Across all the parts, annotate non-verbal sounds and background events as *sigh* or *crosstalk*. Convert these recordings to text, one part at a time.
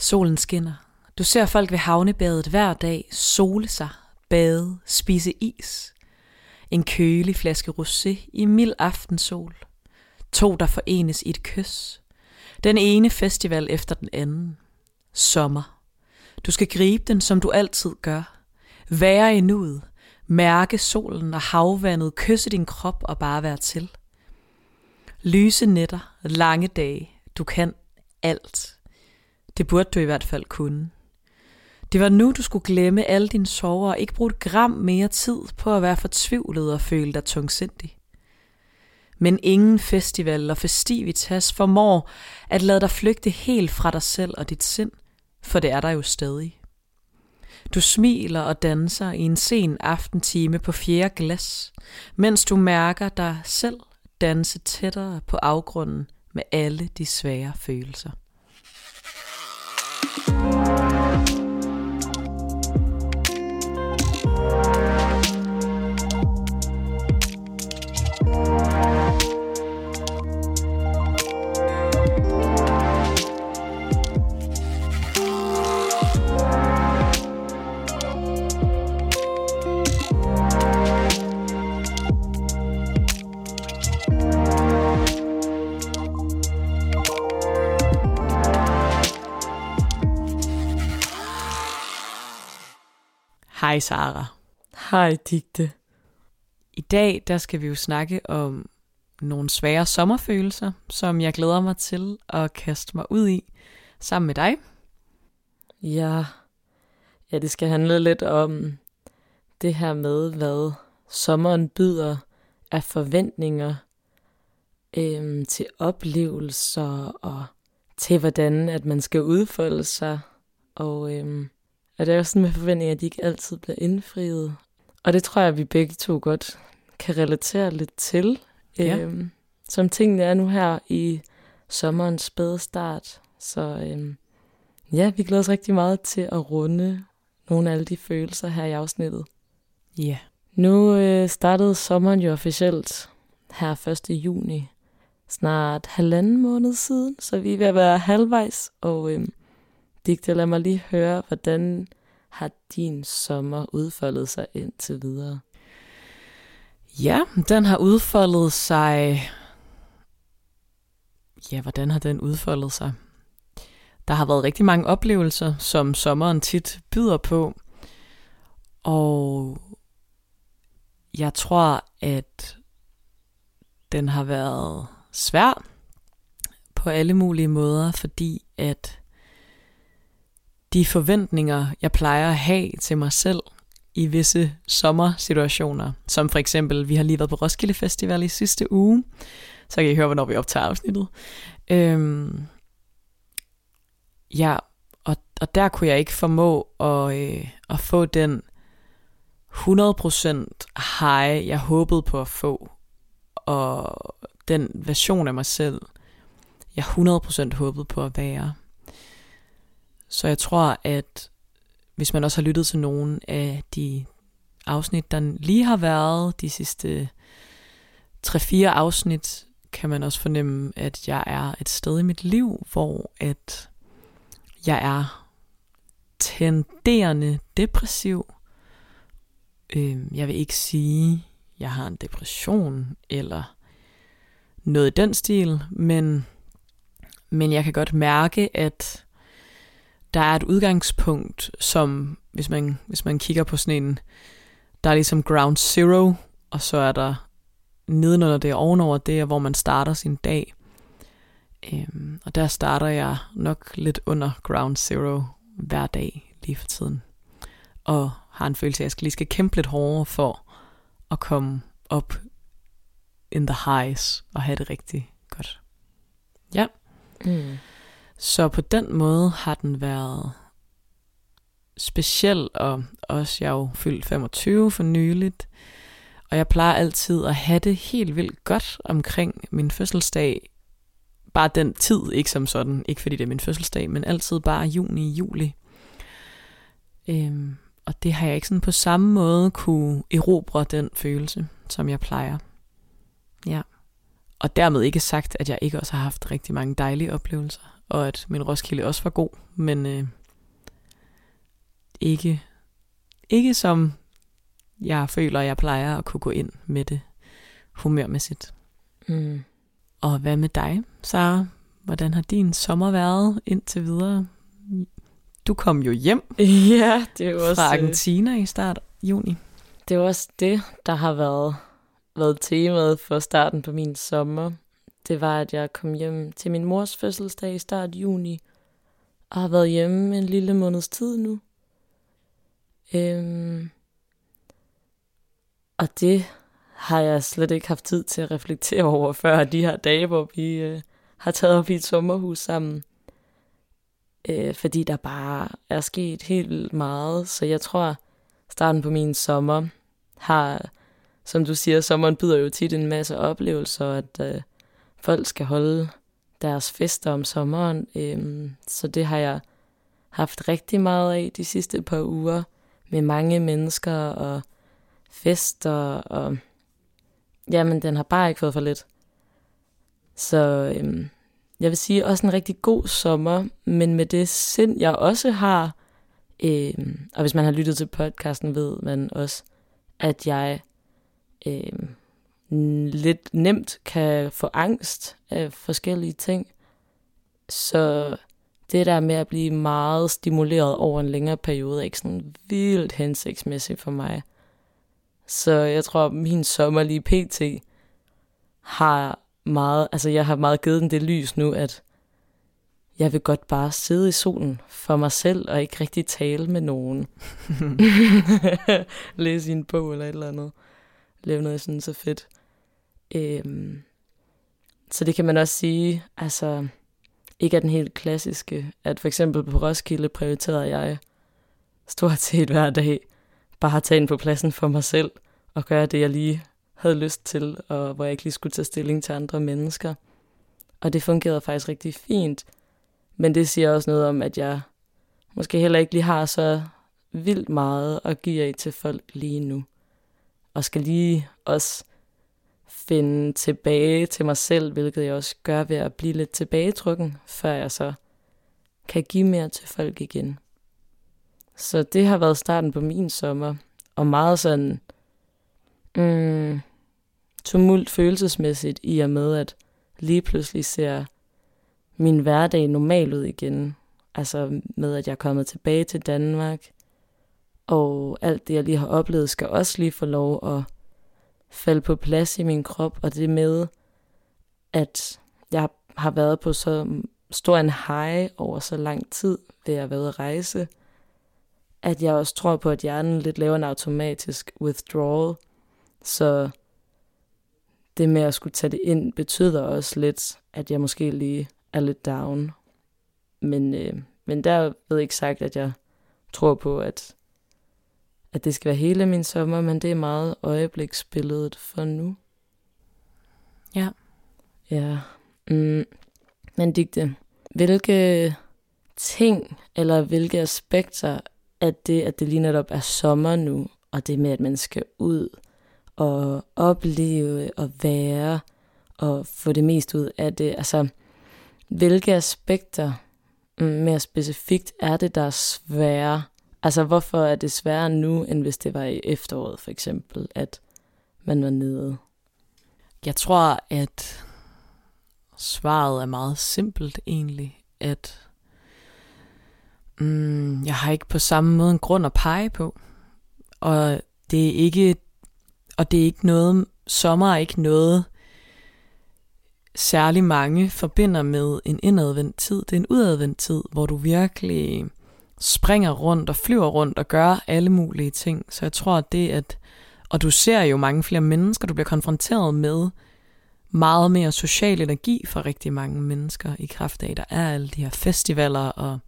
Solen skinner. Du ser folk ved havnebadet hver dag sole sig, bade, spise is. En kølig flaske rosé i mild aftensol. To, der forenes i et kys. Den ene festival efter den anden. Sommer. Du skal gribe den, som du altid gør. Være i nuet. Mærke solen og havvandet. Kysse din krop og bare være til. Lyse nætter. Lange dage. Du kan alt. Det burde du i hvert fald kunne. Det var nu, du skulle glemme alle dine sorger og ikke bruge et gram mere tid på at være fortvivlet og føle dig tungsindig. Men ingen festival og festivitas formår at lade dig flygte helt fra dig selv og dit sind, for det er der jo stadig. Du smiler og danser i en sen aftentime på fjerde glas, mens du mærker dig selv danse tættere på afgrunden med alle de svære følelser. Bye. Hej Sara. Hej Digte. I dag der skal vi jo snakke om nogle svære sommerfølelser, som jeg glæder mig til at kaste mig ud i sammen med dig. Ja, ja det skal handle lidt om det her med, hvad sommeren byder af forventninger øhm, til oplevelser og til hvordan at man skal udfolde sig. Og øhm, og det er jo sådan med forventninger, at de ikke altid bliver indfriet. Og det tror jeg, at vi begge to godt kan relatere lidt til. Ja. Øhm, som tingene er nu her i sommerens spæde start. Så øhm, ja, vi glæder os rigtig meget til at runde nogle af alle de følelser her i afsnittet. Ja. Nu øh, startede sommeren jo officielt her 1. juni. Snart halvanden måned siden, så vi er ved at være halvvejs. Og øhm, Digte, lad mig lige høre, hvordan har din sommer udfoldet sig indtil videre? Ja, den har udfoldet sig... Ja, hvordan har den udfoldet sig? Der har været rigtig mange oplevelser, som sommeren tit byder på. Og jeg tror, at den har været svær på alle mulige måder, fordi at de forventninger, jeg plejer at have til mig selv i visse sommersituationer, som for eksempel, vi har lige været på Roskilde Festival i sidste uge, så kan I høre, hvornår vi optager afsnittet. Øhm, ja, og, og der kunne jeg ikke formå at, øh, at få den 100% high, jeg håbede på at få, og den version af mig selv, jeg 100% håbede på at være. Så jeg tror, at hvis man også har lyttet til nogle af de afsnit, der lige har været, de sidste 3-4 afsnit, kan man også fornemme, at jeg er et sted i mit liv, hvor at jeg er tenderende depressiv. Øhm, jeg vil ikke sige, at jeg har en depression eller noget i den stil, men, men jeg kan godt mærke, at der er et udgangspunkt, som hvis man, hvis man kigger på sådan en, der er ligesom ground zero, og så er der nedenunder det og ovenover det, er, hvor man starter sin dag. Øhm, og der starter jeg nok lidt under ground zero hver dag lige for tiden. Og har en følelse af, at jeg skal lige skal kæmpe lidt hårdere for at komme op in the highs og have det rigtig godt. Ja. Mm. Så på den måde har den været speciel, og også jeg er jo fyldt 25 for nyligt, og jeg plejer altid at have det helt vildt godt omkring min fødselsdag. Bare den tid, ikke som sådan, ikke fordi det er min fødselsdag, men altid bare juni, juli. Øhm, og det har jeg ikke sådan på samme måde kunne erobre den følelse, som jeg plejer. Ja. Og dermed ikke sagt, at jeg ikke også har haft rigtig mange dejlige oplevelser og at min Roskilde også var god, men øh, ikke, ikke som jeg føler, jeg plejer at kunne gå ind med det humørmæssigt. Mm. Og hvad med dig, Sara? Hvordan har din sommer været indtil videre? Du kom jo hjem *laughs* Ja, det er jo også, fra øh, Argentina i start juni. det er også det, der har været, været temaet for starten på min sommer. Det var, at jeg kom hjem til min mors fødselsdag i start juni, og har været hjemme en lille måneds tid nu. Øhm, og det har jeg slet ikke haft tid til at reflektere over før de her dage, hvor vi øh, har taget op i et sommerhus sammen. Øh, fordi der bare er sket helt meget, så jeg tror, starten på min sommer har, som du siger, sommeren byder jo tit en masse oplevelser, at øh, folk skal holde deres fester om sommeren. Øhm, så det har jeg haft rigtig meget af de sidste par uger, med mange mennesker og fester, og jamen, den har bare ikke fået for lidt. Så øhm, jeg vil sige også en rigtig god sommer, men med det sind, jeg også har, øhm, og hvis man har lyttet til podcasten, ved man også, at jeg øhm, lidt nemt kan få angst af forskellige ting. Så det der med at blive meget stimuleret over en længere periode, er ikke sådan vildt hensigtsmæssigt for mig. Så jeg tror, at min sommer lige pt. har meget, altså jeg har meget givet den det lys nu, at jeg vil godt bare sidde i solen for mig selv, og ikke rigtig tale med nogen. *laughs* *laughs* Læse i en bog eller et eller andet. Lave noget, synes er fedt. Øhm, så det kan man også sige, altså ikke er den helt klassiske, at for eksempel på Roskilde prioriterede jeg stort set hver dag bare at tage ind på pladsen for mig selv og gøre det, jeg lige havde lyst til, og hvor jeg ikke lige skulle tage stilling til andre mennesker. Og det fungerede faktisk rigtig fint. Men det siger også noget om, at jeg måske heller ikke lige har så vildt meget at give af til folk lige nu. Og skal lige også finde tilbage til mig selv, hvilket jeg også gør ved at blive lidt tilbagetrykken, før jeg så kan give mere til folk igen. Så det har været starten på min sommer, og meget sådan mm, tumult følelsesmæssigt i og med, at lige pludselig ser min hverdag normal ud igen. Altså med, at jeg er kommet tilbage til Danmark, og alt det, jeg lige har oplevet, skal også lige få lov at falde på plads i min krop, og det med, at jeg har været på så stor en high over så lang tid ved at være ude at rejse, at jeg også tror på, at hjernen lidt laver en automatisk withdrawal. Så det med at skulle tage det ind, betyder også lidt, at jeg måske lige er lidt down. Men, øh, men der ved jeg ikke sagt, at jeg tror på, at, at det skal være hele min sommer, men det er meget øjebliksbilledet for nu. Ja. Ja. Mm. Men digte, hvilke ting eller hvilke aspekter at det, at det lige netop er sommer nu, og det med, at man skal ud og opleve og være og få det mest ud af det. Altså, hvilke aspekter mm, mere specifikt er det, der er svære? Altså, hvorfor er det sværere nu, end hvis det var i efteråret, for eksempel, at man var nede? Jeg tror, at svaret er meget simpelt egentlig, at mm, jeg har ikke på samme måde en grund at pege på. Og det er ikke, og det er ikke noget, sommer er ikke noget, særlig mange forbinder med en indadvendt tid. Det er en udadvendt tid, hvor du virkelig springer rundt og flyver rundt og gør alle mulige ting. Så jeg tror, at det at, og du ser jo mange flere mennesker, du bliver konfronteret med meget mere social energi for rigtig mange mennesker i kraft af, der er alle de her festivaler, og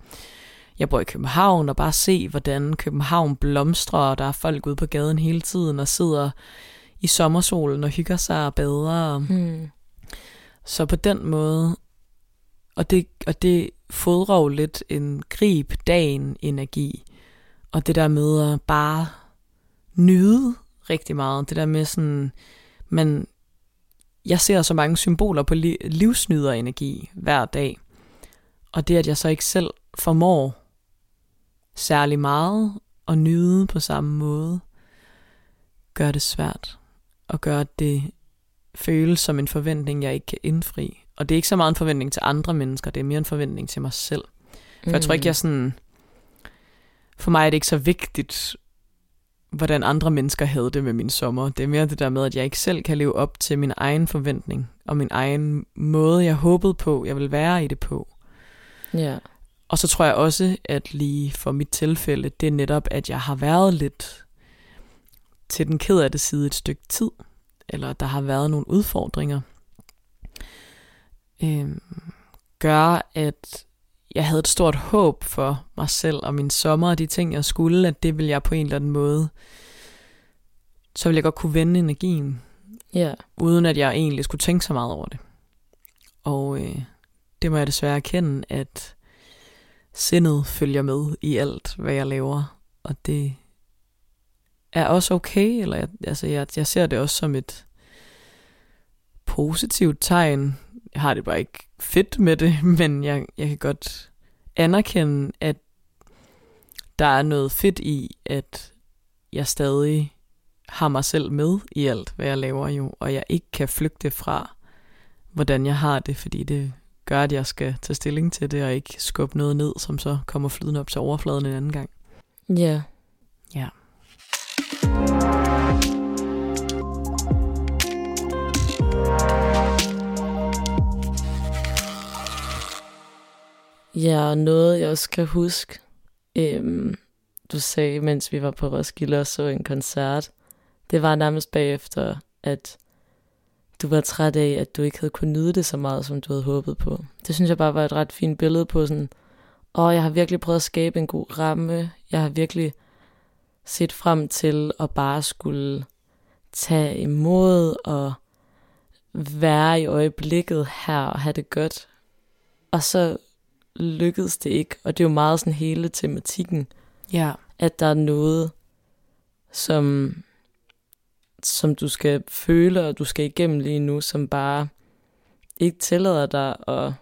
jeg bor i København, og bare se, hvordan København blomstrer, og der er folk ude på gaden hele tiden, og sidder i sommersolen og hygger sig og bader. Hmm. Så på den måde, og det, og det fodrer jo lidt en grib dagen energi, og det der med at bare nyde rigtig meget, det der med sådan, man, jeg ser så mange symboler på li- livsnyder energi hver dag, Og det, at jeg så ikke selv formår særlig meget at nyde på samme måde, gør det svært. Og gør, at det føles som en forventning, jeg ikke kan indfri. Og det er ikke så meget en forventning til andre mennesker, det er mere en forventning til mig selv. For mm. jeg tror ikke, jeg sådan... For mig er det ikke så vigtigt, hvordan andre mennesker havde det med min sommer. Det er mere det der med, at jeg ikke selv kan leve op til min egen forventning, og min egen måde, jeg håbede på, jeg vil være i det på. Ja. Og så tror jeg også, at lige for mit tilfælde, det er netop, at jeg har været lidt til den ked af det side et stykke tid, eller der har været nogle udfordringer, øh, gør, at jeg havde et stort håb for mig selv og min sommer og de ting, jeg skulle, at det ville jeg på en eller anden måde, så ville jeg godt kunne vende energien, Ja. uden at jeg egentlig skulle tænke så meget over det. Og øh, det må jeg desværre erkende, at sindet følger med i alt, hvad jeg laver, og det er også okay, eller jeg, altså jeg, jeg ser det også som et positivt tegn. Jeg har det bare ikke fedt med det, *laughs* men jeg, jeg kan godt anerkende, at der er noget fedt i, at jeg stadig har mig selv med i alt, hvad jeg laver jo, og jeg ikke kan flygte fra, hvordan jeg har det, fordi det gør, at jeg skal tage stilling til det, og ikke skubbe noget ned, som så kommer flydende op til overfladen en anden gang. Ja. Ja. Ja, og noget jeg også kan huske, øhm, du sagde, mens vi var på Roskilde og så en koncert, det var nærmest bagefter, at du var træt af, at du ikke havde kunnet nyde det så meget, som du havde håbet på. Det synes jeg bare var et ret fint billede på sådan, og jeg har virkelig prøvet at skabe en god ramme. Jeg har virkelig set frem til at bare skulle tage imod og være i øjeblikket her og have det godt. Og så lykkedes det ikke, og det er jo meget sådan hele tematikken, Ja. at der er noget, som, som du skal føle, og du skal igennem lige nu, som bare ikke tillader dig at,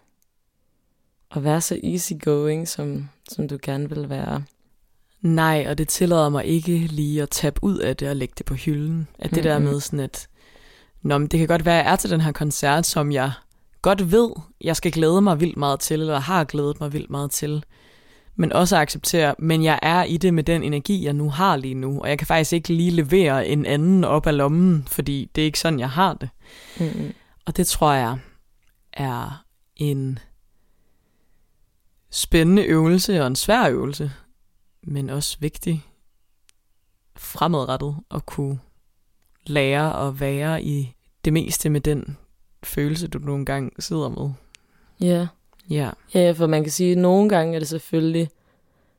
at være så easygoing, som, som du gerne vil være. Nej, og det tillader mig ikke lige at tabe ud af det og lægge det på hylden. At det mm-hmm. der med sådan at, Nå, men det kan godt være, at jeg er til den her koncert, som jeg godt ved, jeg skal glæde mig vildt meget til, eller har glædet mig vildt meget til. Men også acceptere, men jeg er i det med den energi, jeg nu har lige nu, og jeg kan faktisk ikke lige levere en anden op af lommen, fordi det er ikke sådan, jeg har det. Mm-hmm. Og det tror jeg er en spændende øvelse og en svær øvelse, men også vigtig fremadrettet at kunne lære at være i det meste med den følelse, du nogle gange sidder med. Ja. Ja, ja, for man kan sige, at nogle gange er det selvfølgelig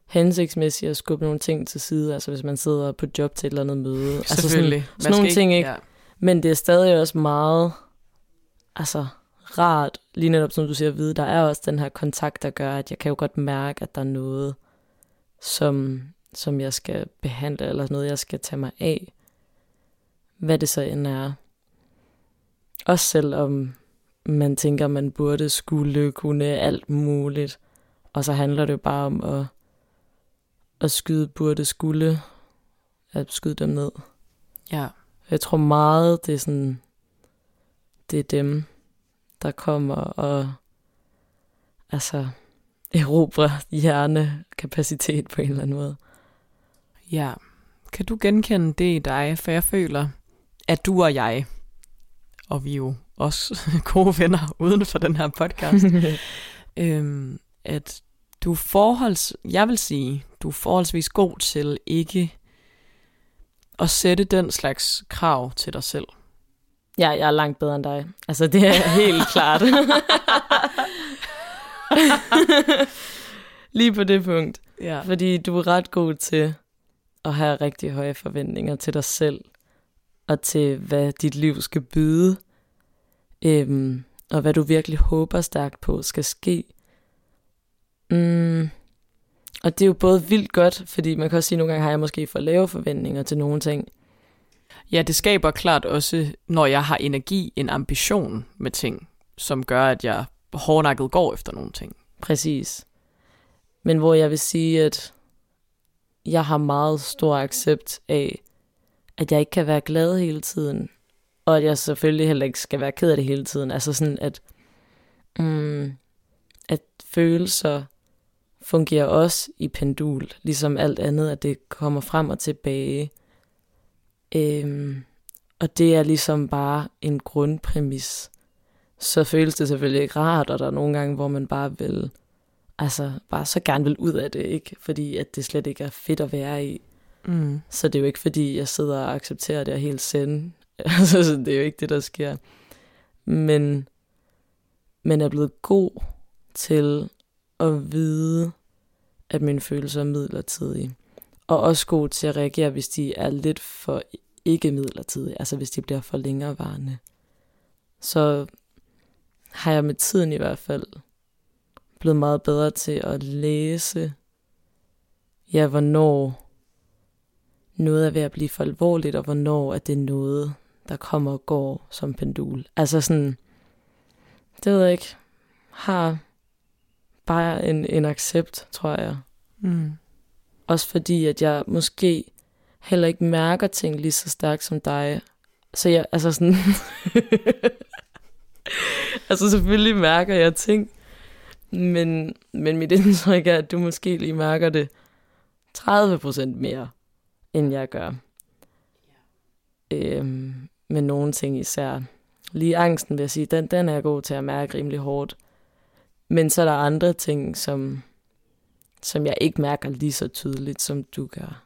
hensigtsmæssigt at skubbe nogle ting til side, altså hvis man sidder på job til et eller andet møde. Altså sådan, selvfølgelig. sådan nogle ting, ikke? Ja. Men det er stadig også meget altså, rart, lige netop som du siger, at vide, der er også den her kontakt, der gør, at jeg kan jo godt mærke, at der er noget, som, som jeg skal behandle, eller noget, jeg skal tage mig af. Hvad det så end er. Også selvom man tænker, man burde skulle kunne alt muligt. Og så handler det jo bare om at, at skyde burde skulle, at skyde dem ned. ja. Jeg tror meget, det er sådan, det er dem, der kommer og altså erobrer hjernekapacitet på en eller anden måde. Ja. Kan du genkende det i dig? For jeg føler, at du og jeg, og vi er jo også *laughs* gode venner uden for den her podcast, *laughs* øhm, at du er forholds, jeg vil sige, du er forholdsvis god til ikke at sætte den slags krav til dig selv. Ja, jeg er langt bedre end dig. Altså, det er *laughs* helt klart. Lige på det punkt. Ja. Fordi du er ret god til at have rigtig høje forventninger til dig selv, og til hvad dit liv skal byde, øhm, og hvad du virkelig håber stærkt på skal ske. Mm. Og det er jo både vildt godt, fordi man kan også sige, at nogle gange har jeg måske for lave forventninger til nogle ting. Ja, det skaber klart også, når jeg har energi, en ambition med ting, som gør, at jeg hårdnakket går efter nogle ting. Præcis. Men hvor jeg vil sige, at jeg har meget stor accept af, at jeg ikke kan være glad hele tiden, og at jeg selvfølgelig heller ikke skal være ked af det hele tiden. Altså sådan, at, mm, at følelser fungerer også i pendul, ligesom alt andet, at det kommer frem og tilbage. Øhm, og det er ligesom bare en grundpræmis. Så føles det selvfølgelig ikke rart, og der er nogle gange, hvor man bare vil, altså bare så gerne vil ud af det, ikke? Fordi at det slet ikke er fedt at være i. Mm. Så det er jo ikke fordi, jeg sidder og accepterer det og helt sende. *laughs* Altså, det er jo ikke det, der sker. Men men er blevet god til at vide, at mine følelser er midlertidige. Og også god til at reagere, hvis de er lidt for ikke midlertidige, altså hvis de bliver for længerevarende. Så har jeg med tiden i hvert fald blevet meget bedre til at læse, ja, hvornår noget er ved at blive for alvorligt, og hvornår at det er noget, der kommer og går som pendul. Altså sådan, det ved jeg ikke, har bare en, en accept, tror jeg. Mm. Også fordi, at jeg måske heller ikke mærker ting lige så stærkt som dig. Så jeg, altså sådan... *laughs* altså selvfølgelig mærker jeg ting, men, men mit *laughs* indtryk er, at du måske lige mærker det 30% mere, end jeg gør. Øhm, med nogle ting især. Lige angsten vil jeg sige, den, den er jeg god til at mærke rimelig hårdt. Men så er der andre ting, som, som jeg ikke mærker lige så tydeligt, som du gør.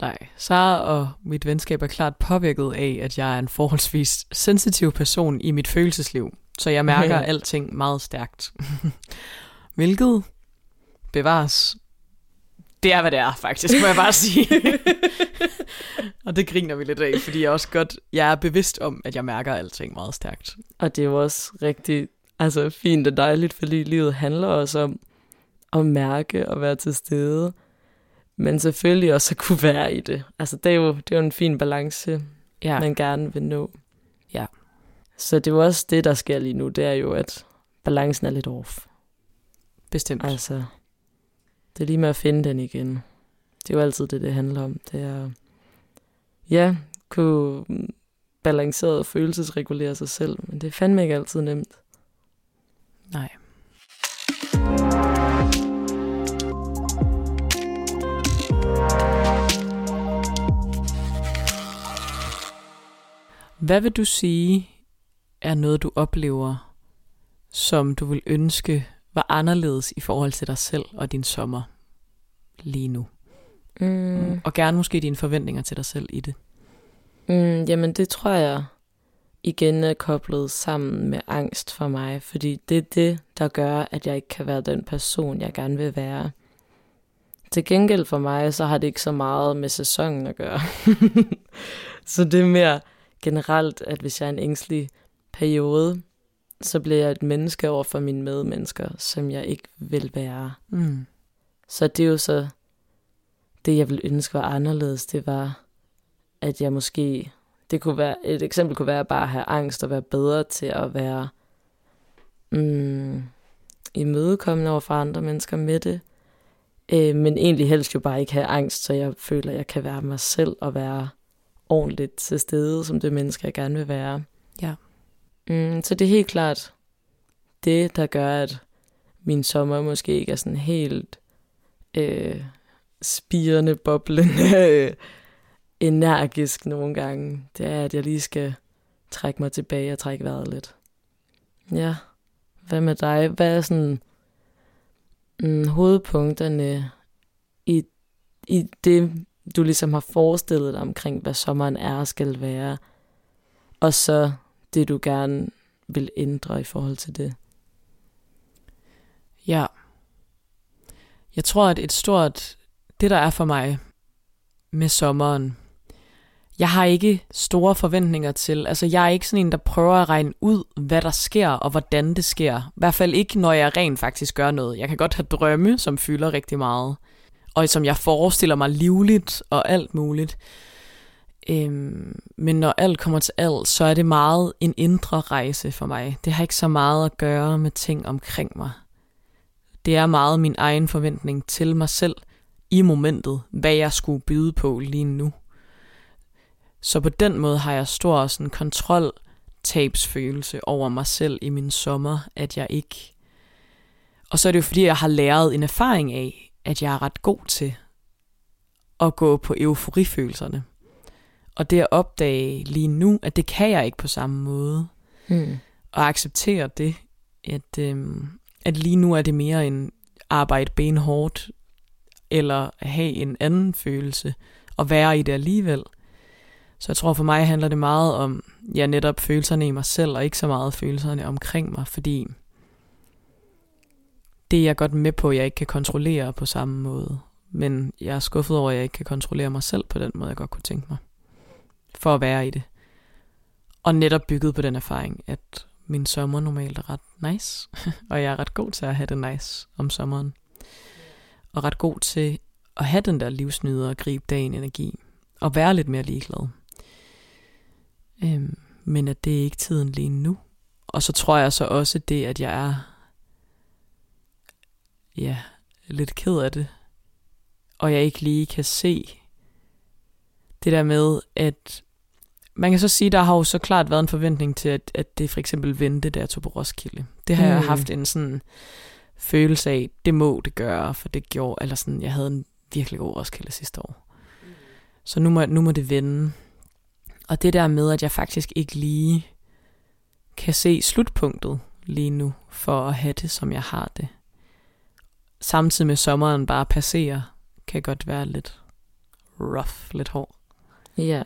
Nej, Sara og mit venskab er klart påvirket af, at jeg er en forholdsvis sensitiv person i mit følelsesliv. Så jeg mærker Ja. *laughs* alting meget stærkt. *laughs* Hvilket bevares. Det er, hvad det er, faktisk, må jeg bare sige. *laughs* og det griner vi lidt af, fordi jeg også godt, jeg er bevidst om, at jeg mærker alting meget stærkt. Og det er jo også rigtig altså, fint og dejligt, fordi livet handler også om at mærke og være til stede. Men selvfølgelig også at kunne være i det. Altså, det er jo, det er jo en fin balance, Ja, man gerne vil nå. Ja. Så det er jo også det, der sker lige nu, det er jo, at balancen er lidt off. bestemt. Altså, det er lige med at finde den igen. Det er jo altid det, det handler om. Det er, ja, kunne balanceret og følelsesregulere sig selv, men det er fandme ikke altid nemt. Nej. Hvad vil du sige er noget, du oplever, som du vil ønske var anderledes i forhold til dig selv og din sommer lige nu? Mm. Og gerne måske dine forventninger til dig selv i det. Mm, jamen, det tror jeg igen er koblet sammen med angst for mig, fordi det er det, der gør, at jeg ikke kan være den person, jeg gerne vil være. Til gengæld for mig, så har det ikke så meget med sæsonen at gøre. *laughs* så det er mere generelt, at hvis jeg er en ængstelig periode, så bliver jeg et menneske over for mine medmennesker, som jeg ikke vil være. Mm. Så det er jo så det, jeg ville ønske var anderledes. Det var, at jeg måske... Det kunne være, et eksempel kunne være bare at have angst og være bedre til at være mm, imødekommende over for andre mennesker med det. Øh, men egentlig helst jo bare ikke have angst, så jeg føler, at jeg kan være mig selv og være ordentligt til stede som det menneske, jeg gerne vil være. Ja. Mm, så det er helt klart det, der gør, at min sommer måske ikke er sådan helt øh, spirende, boblende, øh, energisk nogle gange. Det er, at jeg lige skal trække mig tilbage og trække vejret lidt. Ja, hvad med dig? Hvad er sådan mm, hovedpunkterne i, i det, du ligesom har forestillet dig omkring, hvad sommeren er og skal være, og så det, du gerne vil ændre i forhold til det? Ja. Jeg tror, at et stort, det der er for mig med sommeren, jeg har ikke store forventninger til, altså jeg er ikke sådan en, der prøver at regne ud, hvad der sker og hvordan det sker. I hvert fald ikke, når jeg rent faktisk gør noget. Jeg kan godt have drømme, som fylder rigtig meget, og som jeg forestiller mig livligt og alt muligt. Øhm, men når alt kommer til alt, så er det meget en indre rejse for mig. Det har ikke så meget at gøre med ting omkring mig. Det er meget min egen forventning til mig selv i momentet, hvad jeg skulle byde på lige nu. Så på den måde har jeg stor sådan kontrol tabsfølelse over mig selv i min sommer, at jeg ikke... Og så er det jo fordi, jeg har læret en erfaring af, at jeg er ret god til at gå på euforifølelserne. Og det at opdage lige nu, at det kan jeg ikke på samme måde. Mm. Og acceptere det, at, øhm, at lige nu er det mere en arbejde benhårdt, eller have en anden følelse, og være i det alligevel. Så jeg tror for mig handler det meget om, ja netop følelserne i mig selv, og ikke så meget følelserne omkring mig, fordi det er jeg godt med på, at jeg ikke kan kontrollere på samme måde. Men jeg er skuffet over, at jeg ikke kan kontrollere mig selv på den måde, jeg godt kunne tænke mig. For at være i det. Og netop bygget på den erfaring, at min sommer normalt er ret nice. *laughs* og jeg er ret god til at have det nice om sommeren. Og ret god til at have den der livsnyder og gribe dagen energi. Og være lidt mere ligeglad. Øhm, men at det er ikke tiden lige nu. Og så tror jeg så også det, at jeg er ja, lidt ked af det. Og jeg ikke lige kan se det der med, at man kan så sige, der har jo så klart været en forventning til, at, at det for eksempel vendte, jeg tog på Roskilde. Det har mm. jeg haft en sådan følelse af, det må det gøre, for det gjorde, eller sådan, jeg havde en virkelig god Roskilde sidste år. Så nu må, nu må det vende. Og det der med, at jeg faktisk ikke lige kan se slutpunktet lige nu, for at have det, som jeg har det. Samtidig med sommeren bare passerer, kan godt være lidt rough, lidt hård. Ja.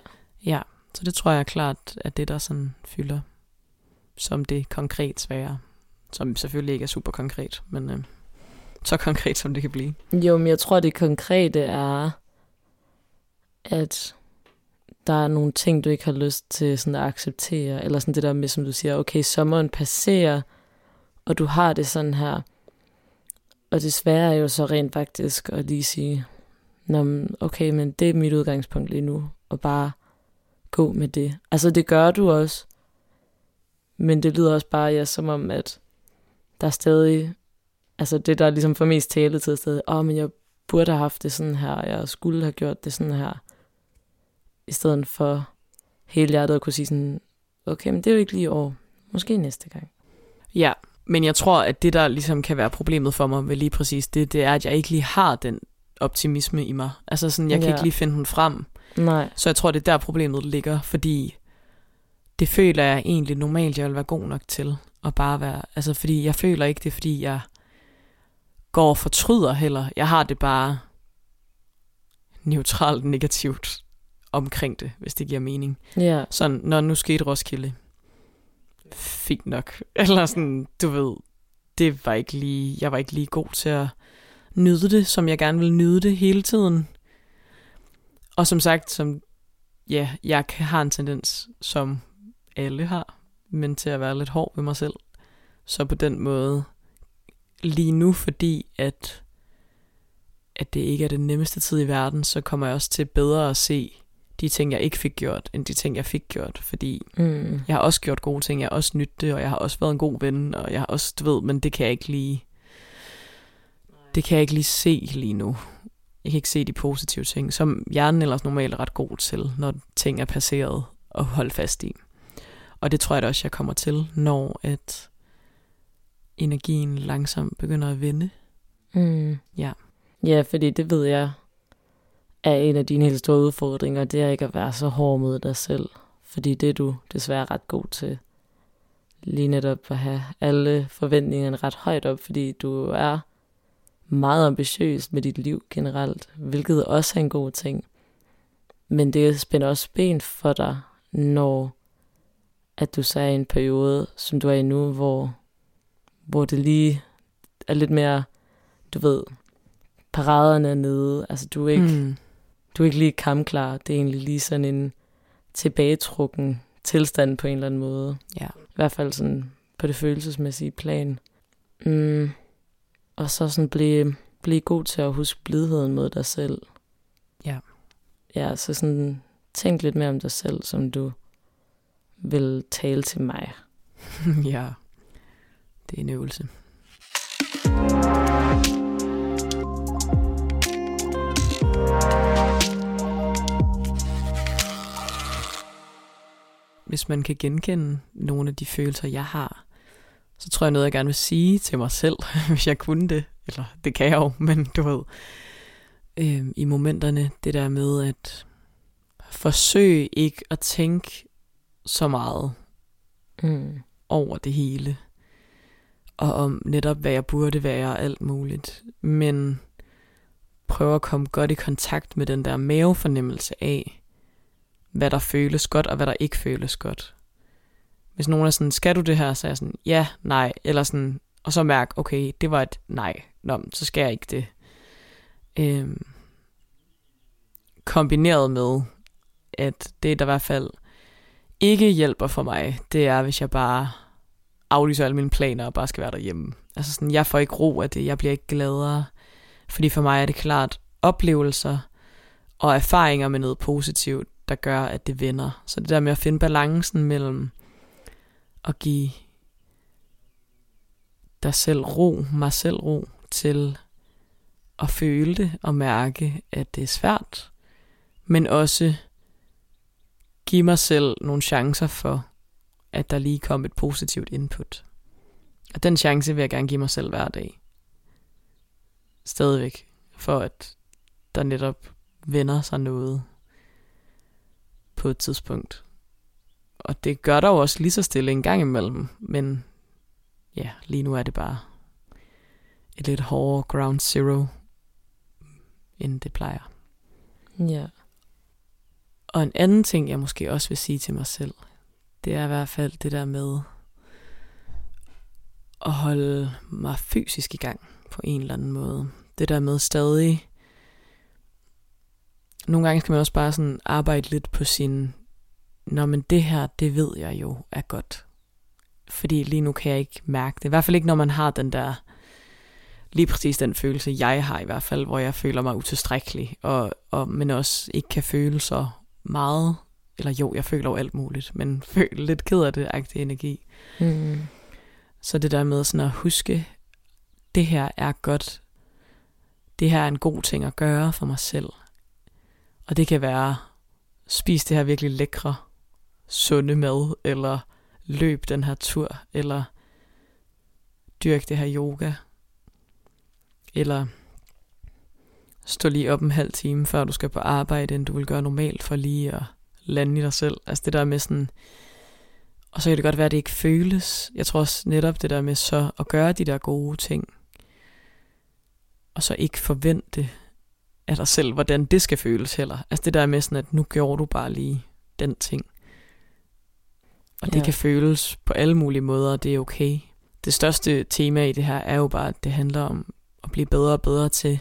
Ja, så det tror jeg klart, at det der sådan fylder som det konkret svære. Som selvfølgelig ikke er super konkret, men øh, så konkret som det kan blive. Jo, men jeg tror, det konkrete er, at der er nogle ting, du ikke har lyst til sådan at acceptere, eller sådan det der med, som du siger, okay, sommeren passerer, og du har det sådan her. Og det er jo så rent faktisk at lige sige, Nå, okay, men det er mit udgangspunkt lige nu, og bare gå med det. Altså, det gør du også, men det lyder også bare, ja, som om, at der er stadig, altså det, der ligesom får mest tale til stedet, åh, oh, men jeg burde have haft det sådan her, jeg skulle have gjort det sådan her i stedet for hele hjertet at kunne sige sådan, okay, men det er jo ikke lige i år, måske næste gang. Ja, men jeg tror, at det, der ligesom kan være problemet for mig ved lige præcis det, det er, at jeg ikke lige har den optimisme i mig. Altså sådan, jeg kan ja. ikke lige finde den frem. Nej. Så jeg tror, det er der problemet ligger, fordi det føler jeg egentlig normalt, jeg vil være god nok til at bare være, altså fordi jeg føler ikke det, fordi jeg går og fortryder heller. Jeg har det bare neutralt negativt omkring det, hvis det giver mening. Ja. Sådan, når nu skete Roskilde, fint nok. *laughs* Eller sådan, du ved, det var ikke lige, jeg var ikke lige god til at nyde det, som jeg gerne vil nyde det hele tiden. Og som sagt, som, ja, jeg har en tendens, som alle har, men til at være lidt hård ved mig selv. Så på den måde, lige nu, fordi at, at det ikke er den nemmeste tid i verden, så kommer jeg også til bedre at se de ting, jeg ikke fik gjort, end de ting, jeg fik gjort. Fordi mm. jeg har også gjort gode ting, jeg har også nyttet det, og jeg har også været en god ven, og jeg har også, du ved, men det kan jeg ikke lige, det kan jeg ikke lige se lige nu. Jeg kan ikke se de positive ting, som hjernen ellers normalt er ret god til, når ting er passeret og holde fast i. Og det tror jeg da også, jeg kommer til, når at energien langsomt begynder at vende. Mm. Ja. Ja, fordi det ved jeg er en af dine helt store udfordringer, det er ikke at være så hård mod dig selv. Fordi det er du desværre ret god til. Lige netop at have alle forventningerne ret højt op, fordi du er meget ambitiøs med dit liv generelt, hvilket også er en god ting. Men det spænder også ben for dig, når at du så er i en periode, som du er i nu, hvor, hvor det lige er lidt mere, du ved, paraderne er nede. Altså, du er ikke, mm. du er ikke lige kampklar. Det er egentlig lige sådan en tilbagetrukken tilstand på en eller anden måde. Ja. I hvert fald sådan på det følelsesmæssige plan. Mm. Og så sådan blive, blive god til at huske blidheden mod dig selv. Ja. Ja, så sådan tænk lidt mere om dig selv, som du vil tale til mig. *laughs* ja, det er en øvelse. Hvis man kan genkende nogle af de følelser, jeg har, så tror jeg noget, jeg gerne vil sige til mig selv, *laughs* hvis jeg kunne det. Eller det kan jeg jo, *laughs* men du ved, øh, i momenterne, det der med at forsøge ikke at tænke så meget Mm. over det hele. Og om netop, hvad jeg burde være og alt muligt. Men prøve at komme godt i kontakt med den der mavefornemmelse af, hvad der føles godt og hvad der ikke føles godt. Hvis nogen er sådan, skal du det her, så er jeg sådan, ja, nej, eller sådan, og så mærke, okay, det var et nej, Nå, så skal jeg ikke det. Øhm, kombineret med, at det der i hvert fald ikke hjælper for mig, det er, hvis jeg bare aflyser alle mine planer og bare skal være derhjemme. Altså sådan, jeg får ikke ro af det, jeg bliver ikke gladere. Fordi for mig er det klart oplevelser og erfaringer med noget positivt, der gør, at det vender. Så det der med at finde balancen mellem at give dig selv ro, mig selv ro, til at føle det og mærke, at det er svært, men også give mig selv nogle chancer for, at der lige kom et positivt input. Og den chance vil jeg gerne give mig selv hver dag. Stadigvæk. For at der netop vender sig noget på et tidspunkt. Og det gør der jo også lige så stille en gang imellem. Men ja, lige nu er det bare et lidt hårdere ground zero, end det plejer. Ja. Og en anden ting, jeg måske også vil sige til mig selv, det er i hvert fald det der med at holde mig fysisk i gang på en eller anden måde. Det der med stadig... Nogle gange skal man også bare sådan arbejde lidt på sin... Nå, men det her, det ved jeg jo er godt. Fordi lige nu kan jeg ikke mærke det. I hvert fald ikke, når man har den der... Lige præcis den følelse, jeg har i hvert fald, hvor jeg føler mig utilstrækkelig, og, og, men også ikke kan føle så meget, eller jo, jeg føler jo alt muligt, men *laughs* føler lidt ked af det, agtig energi. Mm. Så det der med sådan at huske, det her er godt, det her er en god ting at gøre for mig selv. Og det kan være, spis det her virkelig lækre, sunde mad, eller løb den her tur, eller dyrk det her yoga, eller stå lige op en halv time, før du skal på arbejde, end du vil gøre normalt for lige at lande i dig selv. Altså det der med sådan, og så kan det godt være, at det ikke føles. Jeg tror også netop det der med så at gøre de der gode ting, og så ikke forvente af dig selv, hvordan det skal føles heller. Altså det der med sådan, at nu gjorde du bare lige den ting. Og det Ja. kan føles på alle mulige måder, og det er okay. Det største tema i det her er jo bare, at det handler om at blive bedre og bedre til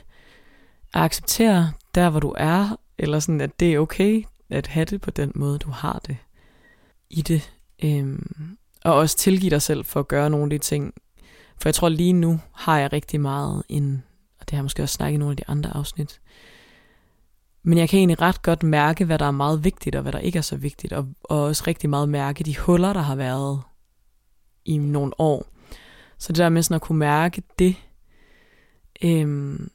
at acceptere der, hvor du er, eller sådan, at det er okay at have det på den måde, du har det i det. Øhm, og også tilgive dig selv for at gøre nogle af de ting. For jeg tror lige nu har jeg rigtig meget en, og det har jeg måske også snakket i nogle af de andre afsnit, men jeg kan egentlig ret godt mærke, hvad der er meget vigtigt, og hvad der ikke er så vigtigt, og, og også rigtig meget mærke de huller, der har været i nogle år. Så det der med sådan at kunne mærke det, øhm,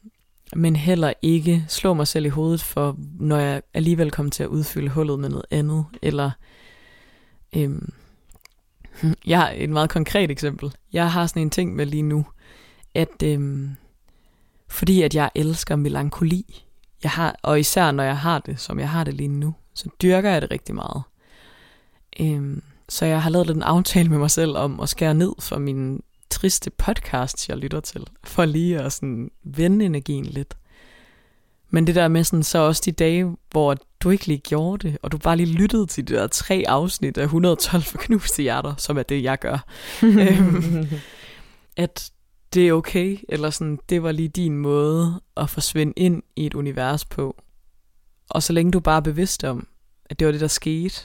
men heller ikke slå mig selv i hovedet for, når jeg alligevel kommer til at udfylde hullet med noget andet, eller øhm, *laughs* jeg har et meget konkret eksempel. Jeg har sådan en ting med lige nu, at øhm, fordi at jeg elsker melankoli, jeg har, og især når jeg har det, som jeg har det lige nu, så dyrker jeg det rigtig meget. Øhm, så jeg har lavet lidt en aftale med mig selv om at skære ned for mine triste podcasts, jeg lytter til, for lige at sådan vende energien lidt. Men det der med sådan, så også de dage, hvor du ikke lige gjorde det, og du bare lige lyttede til de der tre afsnit af 112 for knuste hjerter, som er det, jeg gør. *laughs* øhm, at det er okay, eller sådan, det var lige din måde at forsvinde ind i et univers på. Og så længe du bare er bevidst om, at det var det, der skete,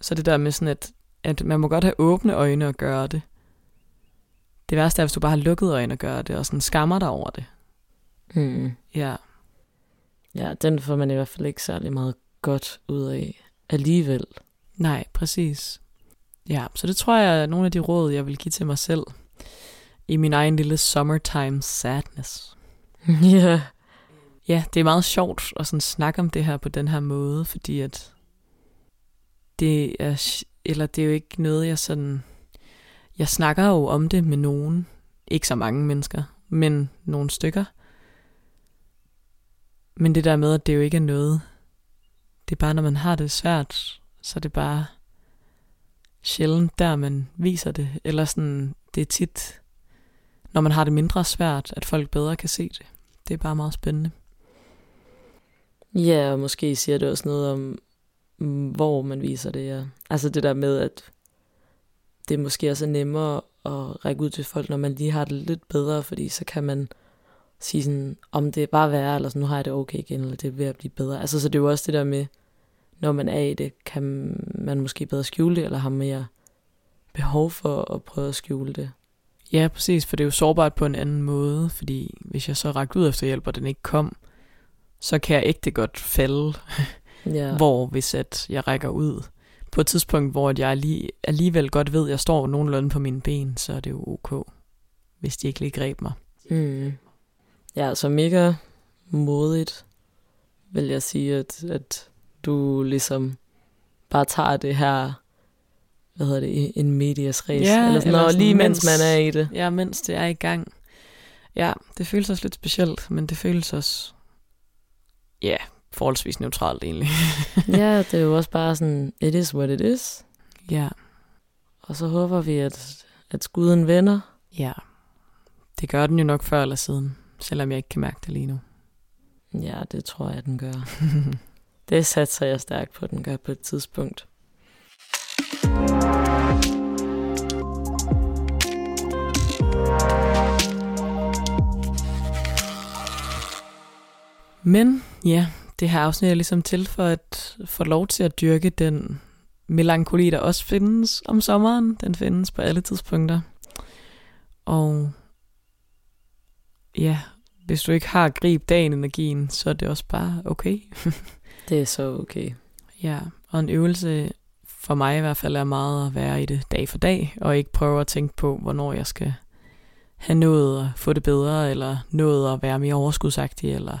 så det der med sådan, at, at man må godt have åbne øjne og gøre det. Det værste er, hvis du bare har lukket øjne og gør det, og sådan skammer dig over det. Mm. Ja, Ja, den får man i hvert fald ikke særlig meget godt ud af alligevel. nej, præcis. Ja, så det tror jeg er nogle af de råd, jeg vil give til mig selv i min egen lille summertime sadness. *laughs* ja. Ja, det er meget sjovt at sådan snakke om det her på den her måde, fordi at det er, eller det er jo ikke noget, jeg sådan, jeg snakker jo om det med nogen, ikke så mange mennesker, men nogle stykker. Men det der med, at det jo ikke er noget, det er bare, når man har det svært, så er det bare sjældent der, man viser det. Eller sådan, det er tit, når man har det mindre svært, at folk bedre kan se det. Det er bare meget spændende. Ja, og måske siger det også noget om, mm, hvor man viser det, ja. Altså det der med, at det måske også er nemmere at række ud til folk, når man lige har det lidt bedre, fordi så kan man sige sådan, om det er bare værre, eller sådan, nu har jeg det okay igen, eller det er ved at blive bedre. Altså så det er jo også det der med, når man er i det, kan man måske bedre skjule det, eller har mere behov for at prøve at skjule det. Ja, præcis, for det er jo sårbart på en anden måde, fordi hvis jeg så rækker ud efter hjælp, og den ikke kom, så kan jeg ikke det godt falde. *laughs* Ja. Hvor hvis at jeg rækker ud på et tidspunkt, hvor jeg lige, alligevel godt ved, at jeg står nogenlunde på mine ben, så er det jo ok, hvis de ikke lige greb mig. Mm. Ja, så mega modigt, vil jeg sige, at, at du ligesom bare tager det her, hvad hedder det, en medias race, ja, eller sådan noget, lige mens, mens man er i det. Ja, mens det er i gang. Ja, det føles også lidt specielt, men det føles også, ja, forholdsvis neutralt egentlig. *laughs* ja, *laughs* det er jo også bare sådan, it is what it is. Ja. Og så håber vi, at, at skuden vender. Ja, det gør den jo nok før eller siden, selvom jeg ikke kan mærke det lige nu. Ja, det tror jeg, den gør. *laughs* det satser jeg stærkt på, den gør på et tidspunkt. Men ja, det her afsnit er ligesom til for at få lov til at dyrke den melankoli, der også findes om sommeren. Den findes på alle tidspunkter. Og ja, hvis du ikke har grib dagen energien, så er det også bare okay. *laughs* det er så okay. Ja, og en øvelse for mig i hvert fald er meget at være i det dag for dag, og ikke prøve at tænke på, hvornår jeg skal have nået at få det bedre, eller nået at være mere overskudsagtig, eller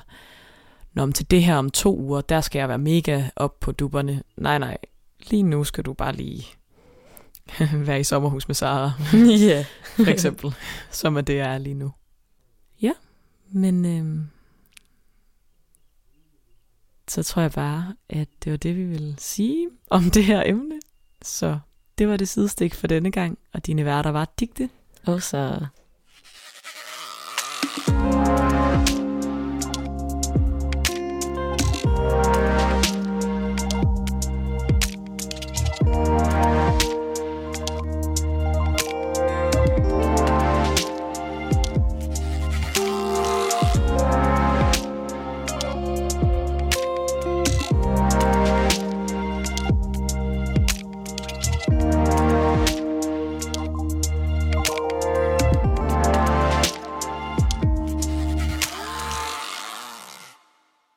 Nå, om til det her om to uger, der skal jeg være mega op på dupperne. Nej, nej, lige nu skal du bare lige *laughs* være i sommerhus med Sara. *laughs* Ja. For eksempel, som er det, jeg er lige nu. Ja, men øhm, så tror jeg bare, at det var det, vi ville sige om det her emne. Så det var det sidestik for denne gang, og dine værter var Digte. Og så